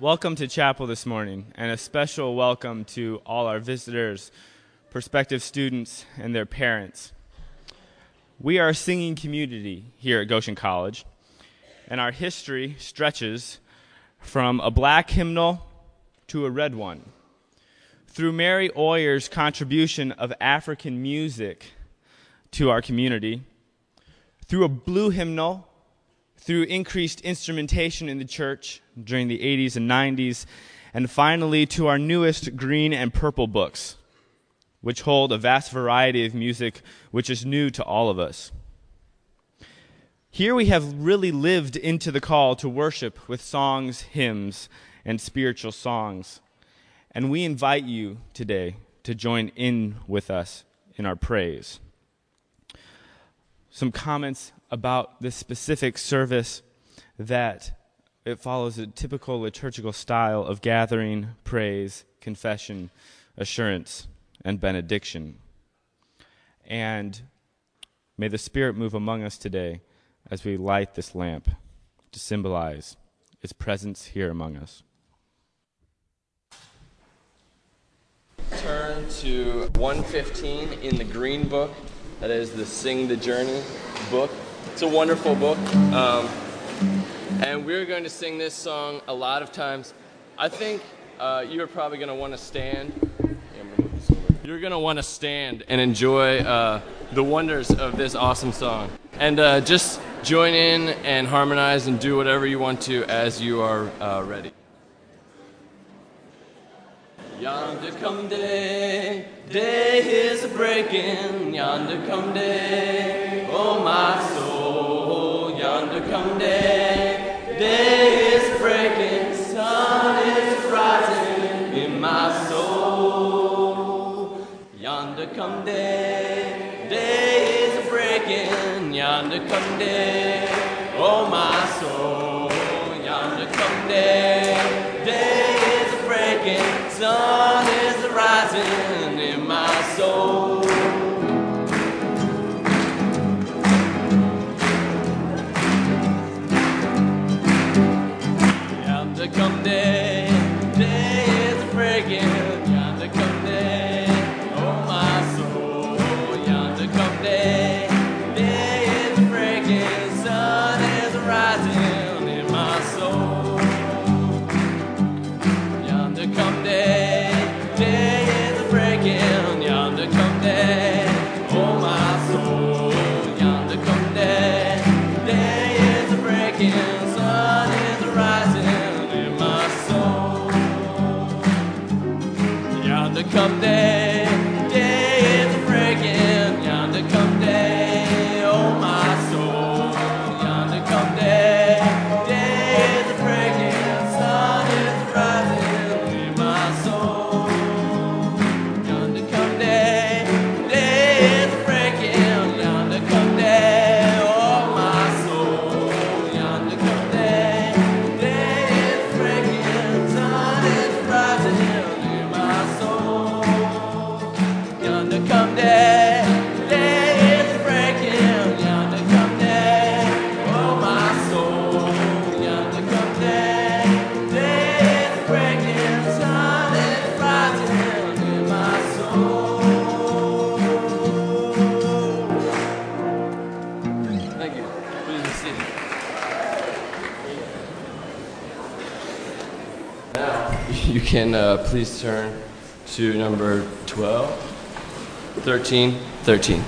Welcome to chapel this morning, and a special welcome to all our visitors, prospective students, and their parents. We are a singing community here at Goshen College, and our history stretches from a black hymnal to a red one. Through Mary Oyer's contribution of African music to our community, through a blue hymnal, through increased instrumentation in the church during the 80s and 90s, and finally to our newest green and purple books, which hold a vast variety of music which is new to all of us. Here we have really lived into the call to worship with songs, hymns, and spiritual songs. And we invite you today to join in with us in our praise. Some comments about this specific service that it follows a typical liturgical style of gathering, praise, confession, assurance, and benediction. And may the Spirit move among us today as we light this lamp to symbolize its presence here among us. Turn to 115 in the Green Book. That is the Sing the Journey book. It's a wonderful book. Um, and we're going to sing this song a lot of times. I think uh, you're probably going to want to stand. You're going to want to stand and enjoy uh, the wonders of this awesome song. And uh, just join in and harmonize and do whatever you want to as you are uh, ready. Yonder come day, day is a breaking. Yonder come day, oh my soul. Yonder come day, day is breaking. Sun is rising in my soul. Yonder come day, day is breaking. Yonder come day, you can uh, please turn to number 12, 13, 13.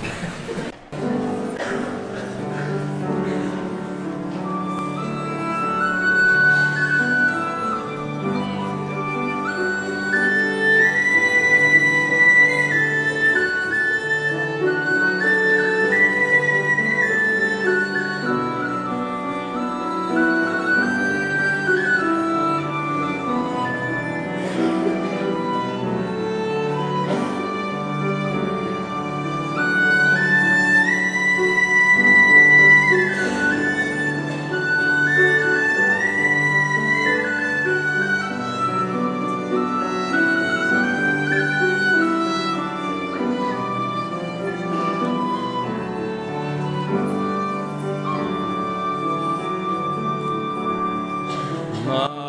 Bye.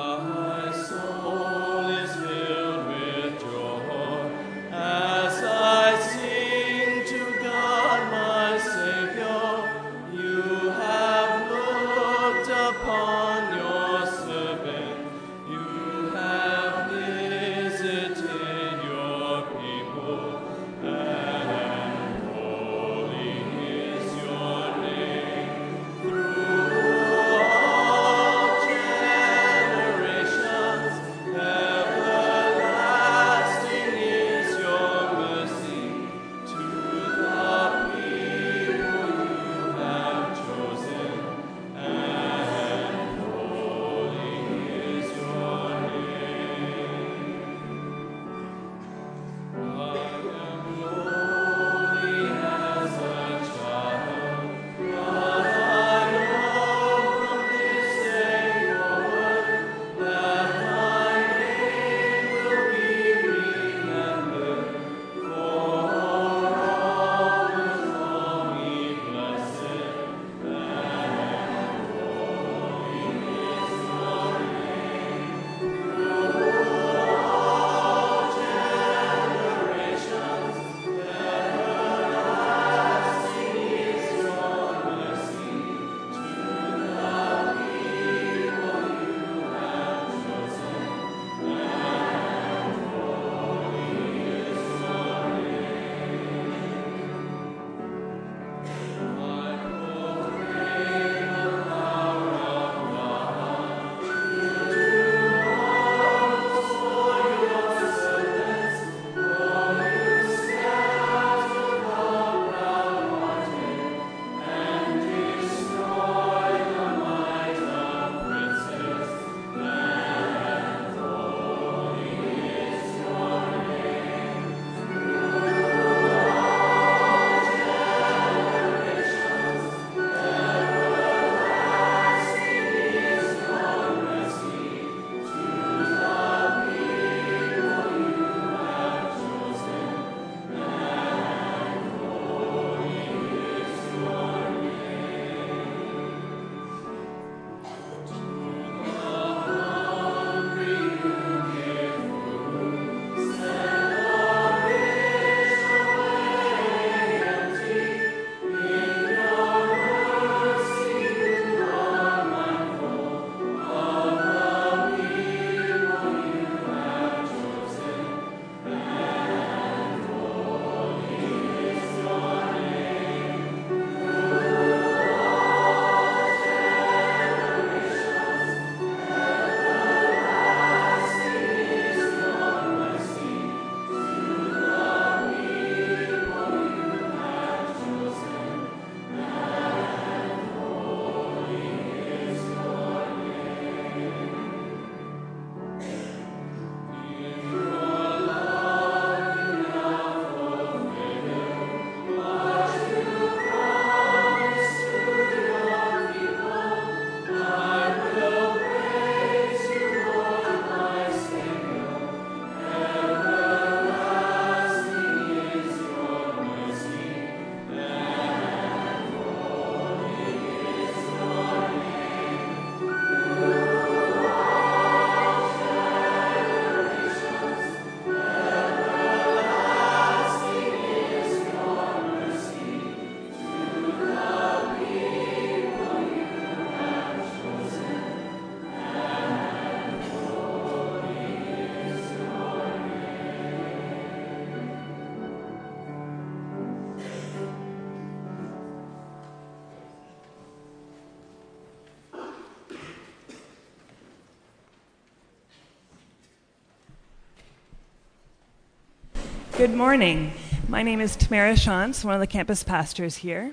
Good morning. My name is Tamara Shantz, one of the campus pastors here.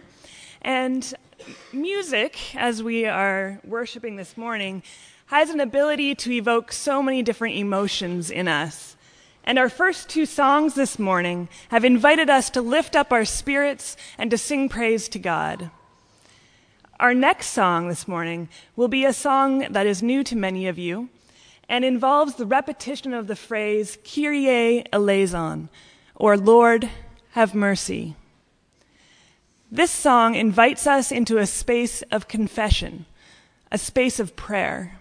And music, as we are worshiping this morning, has an ability to evoke so many different emotions in us. And our first two songs this morning have invited us to lift up our spirits and to sing praise to God. Our next song this morning will be a song that is new to many of you and involves the repetition of the phrase Kyrie eleison, or Lord, have mercy. This song invites us into a space of confession, a space of prayer.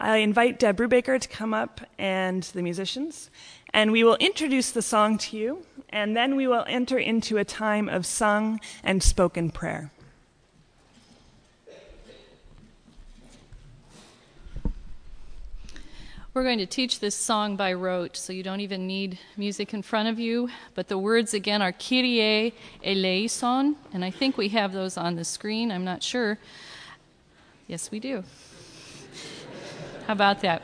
I invite Deb Brubaker to come up and the musicians, and we will introduce the song to you, and then we will enter into a time of sung and spoken prayer. We're going to teach this song by rote, so you don't even need music in front of you. But the words again are Kyrie eleison, and I think we have those on the screen. I'm not sure. Yes, we do. How about that?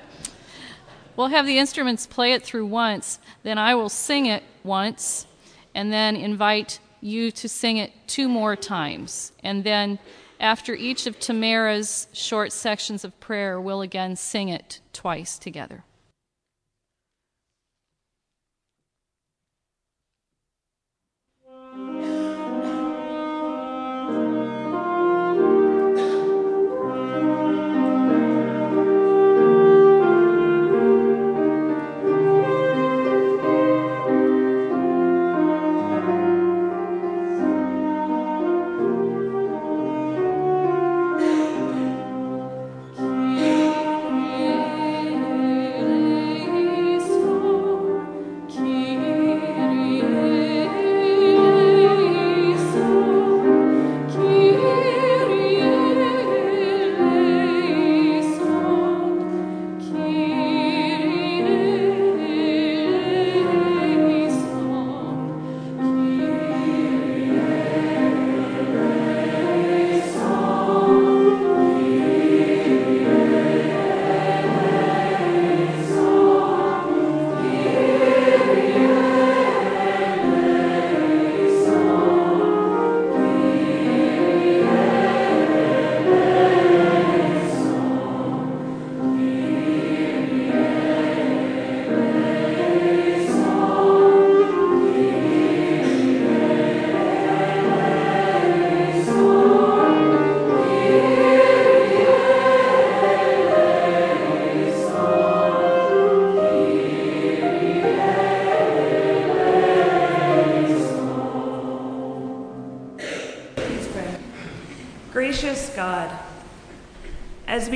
We'll have the instruments play it through once, then I will sing it once, and then invite you to sing it two more times. And then after each of Tamara's short sections of prayer, we'll again sing it twice together.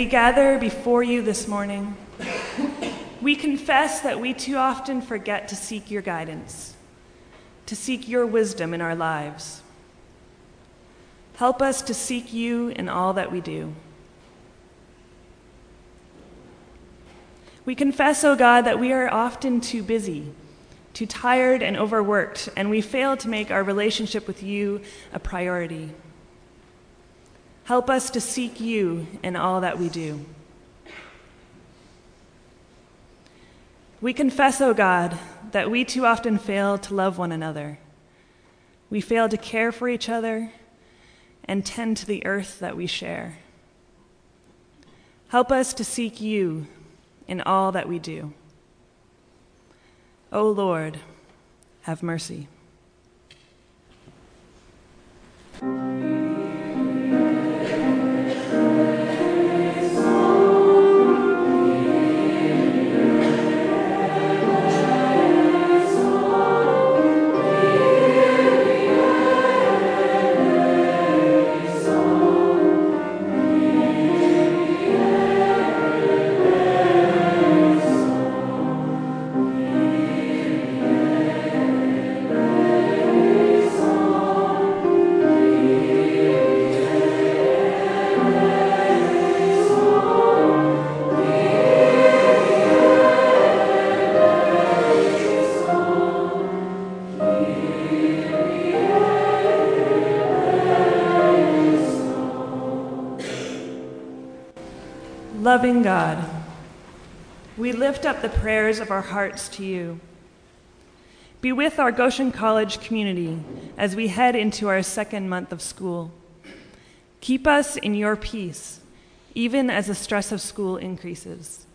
Gather before you this morning, we confess that we too often forget to seek your guidance, to seek your wisdom in our lives. Help us to seek you in all that we do. We confess, O oh God, that we are often too busy, too tired and overworked, and we fail to make our relationship with you a priority. Help us to seek you in all that we do. We confess, O oh God, that we too often fail to love one another. We fail to care for each other and tend to the earth that we share. Help us to seek you in all that we do. O oh Lord, have mercy. Loving God, we lift up the prayers of our hearts to you. Be with our Goshen College community as we head into our second month of school. Keep us in your peace, even as the stress of school increases.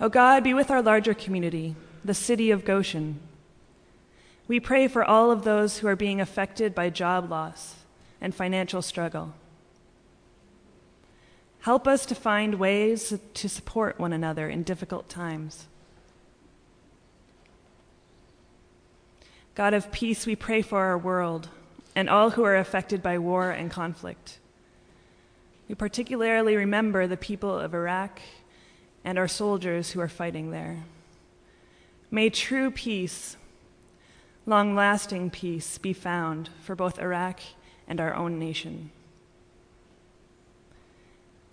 O God, be with our larger community, the city of Goshen. We pray for all of those who are being affected by job loss and financial struggle. Help us to find ways to support one another in difficult times. God of peace, we pray for our world and all who are affected by war and conflict. We particularly remember the people of Iraq and our soldiers who are fighting there. May true peace, long lasting peace, be found for both Iraq and our own nation.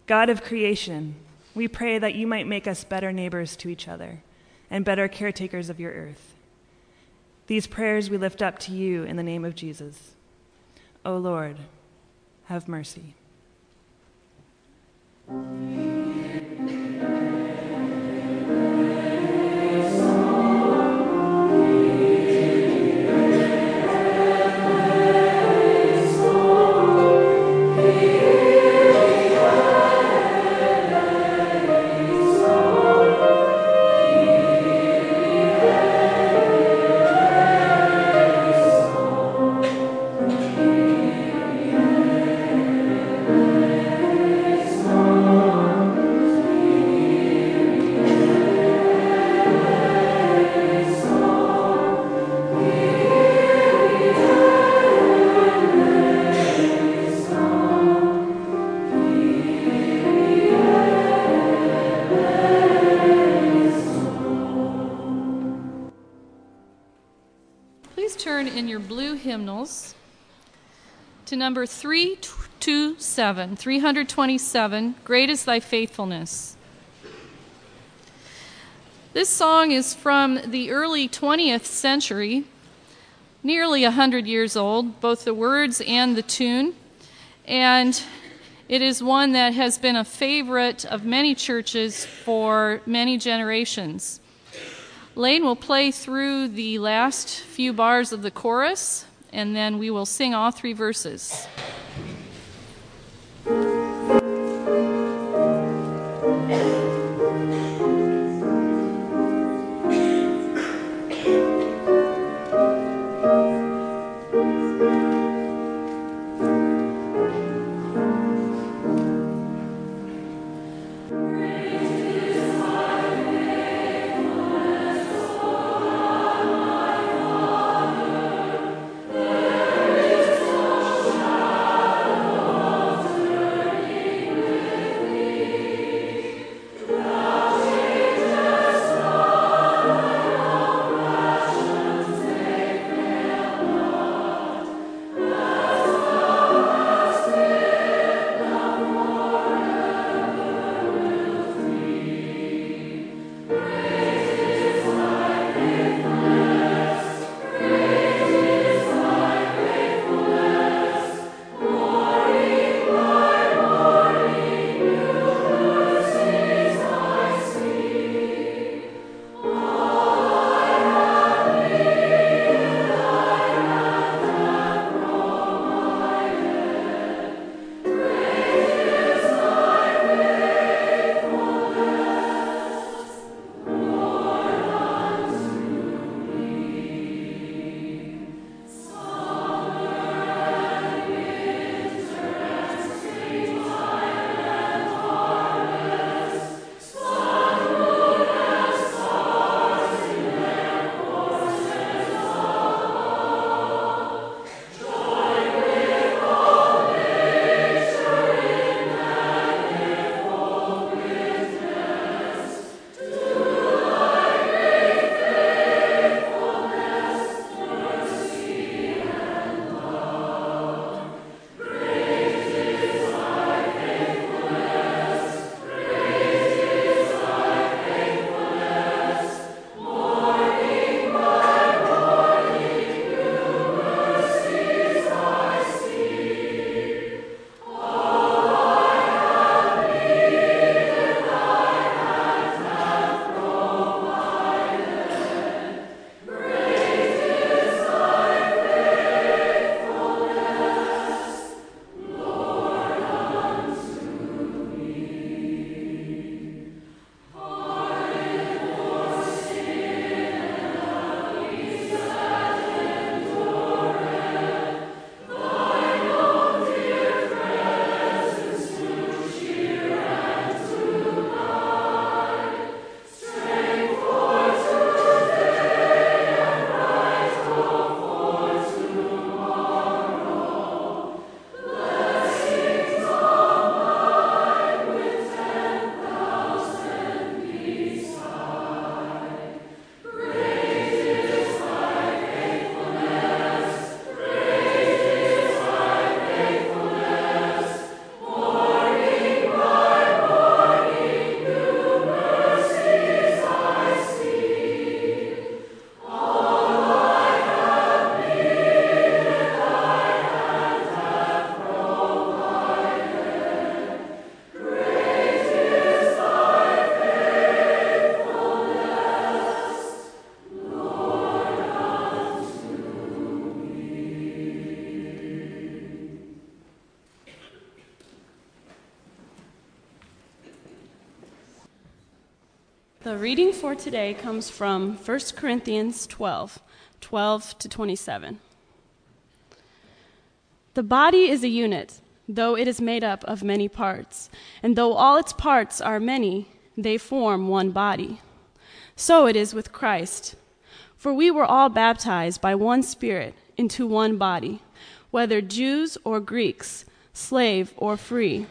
God of creation, we pray that you might make us better neighbors to each other and better caretakers of your earth. These prayers we lift up to you in the name of Jesus. O Lord, have mercy. Hymnals to number 327, 327, Great is Thy Faithfulness. This song is from the early 20th century, nearly 100 years old, both the words and the tune. And it is one that has been a favorite of many churches for many generations. Lane will play through the last few bars of the chorus, and then we will sing all three verses. The reading for today comes from 1 Corinthians 12 12 to 27. The body is a unit, though it is made up of many parts, and though all its parts are many, they form one body. So it is with Christ. For we were all baptized by one Spirit into one body, whether Jews or Greeks, slave or free,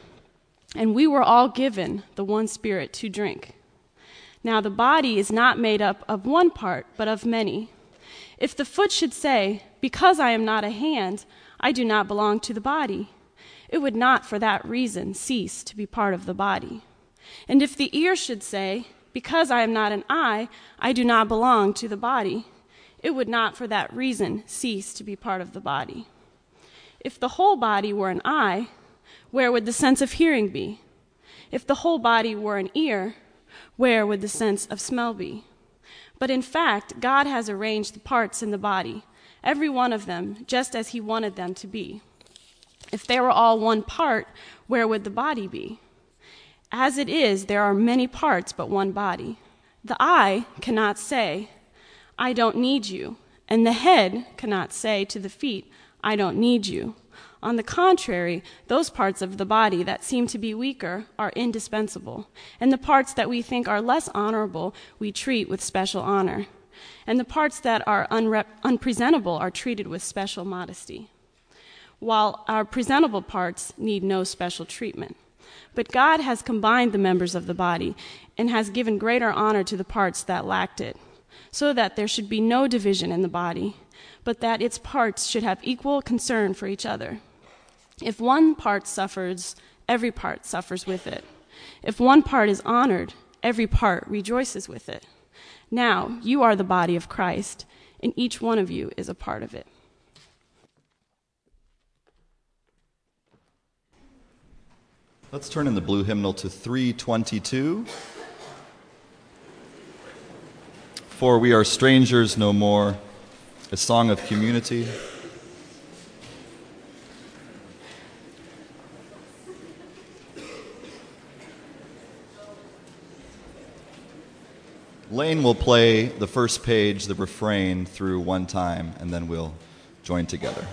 and we were all given the one Spirit to drink. Now the body is not made up of one part, but of many. If the foot should say, Because I am not a hand, I do not belong to the body, it would not for that reason cease to be part of the body. And if the ear should say, Because I am not an eye, I do not belong to the body, it would not for that reason cease to be part of the body. If the whole body were an eye, where would the sense of hearing be? If the whole body were an ear, where would the sense of smell be? But in fact, God has arranged the parts in the body, every one of them, just as He wanted them to be. If they were all one part, where would the body be? As it is, there are many parts, but one body. The eye cannot say, I don't need you, and the head cannot say to the feet, I don't need you. On the contrary, those parts of the body that seem to be weaker are indispensable, and the parts that we think are less honorable we treat with special honor, and the parts that are unpresentable are treated with special modesty, while our presentable parts need no special treatment. But God has combined the members of the body and has given greater honor to the parts that lacked it, so that there should be no division in the body, but that its parts should have equal concern for each other. If one part suffers, every part suffers with it. If one part is honored, every part rejoices with it. Now, you are the body of Christ, and each one of you is a part of it. Let's turn in the blue hymnal to 322. For we are strangers no more, a song of community. Lane will play the first page, the refrain, through one time, and then we'll join together.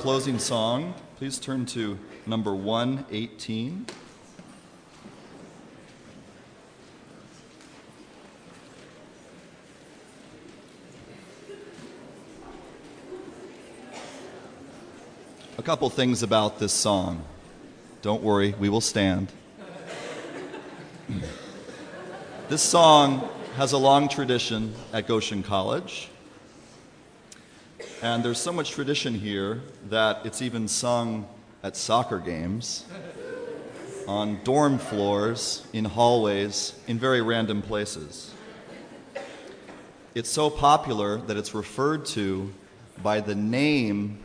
Closing song, please turn to number 118. A couple things about this song. Don't worry, we will stand. This song has a long tradition at Goshen College. And there's so much tradition here that it's even sung at soccer games, on dorm floors, in hallways, in very random places. It's so popular that it's referred to by the name,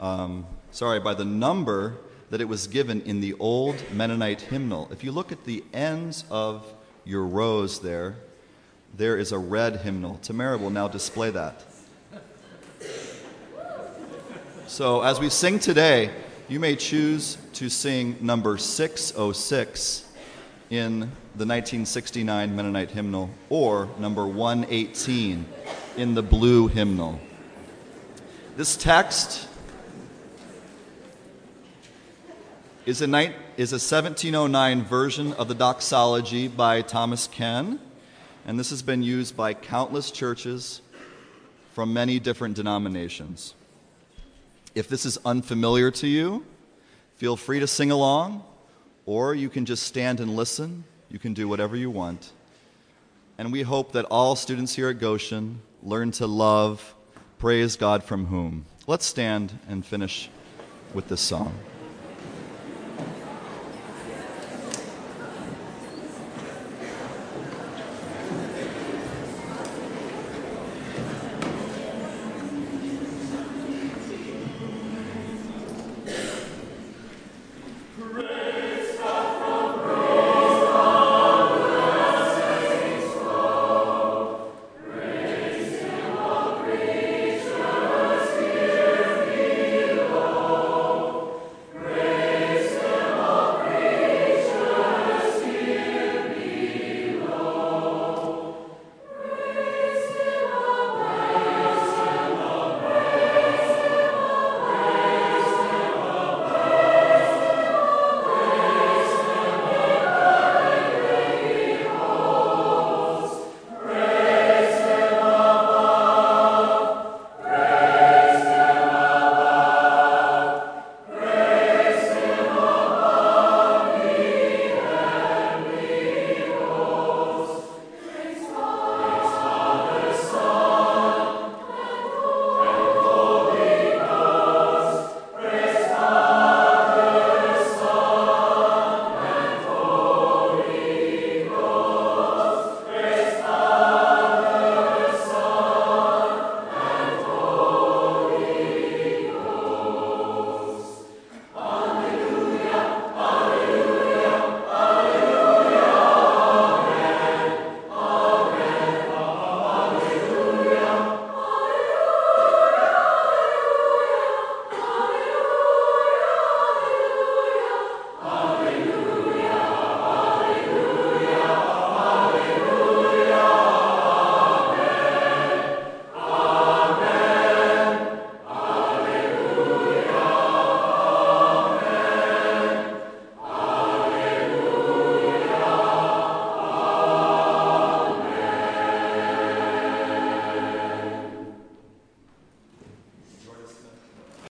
um, sorry, by the number that it was given in the old Mennonite hymnal. If you look at the ends of your rows there, there is a red hymnal. Tamara will now display that. So as we sing today, you may choose to sing number 606 in the 1969 Mennonite hymnal or number 118 in the blue hymnal. This text is a, night, is a 1709 version of the doxology by Thomas Ken, and this has been used by countless churches from many different denominations. If this is unfamiliar to you, feel free to sing along, or you can just stand and listen. You can do whatever you want. And we hope that all students here at Goshen learn to love, praise God from whom. Let's stand and finish with this song.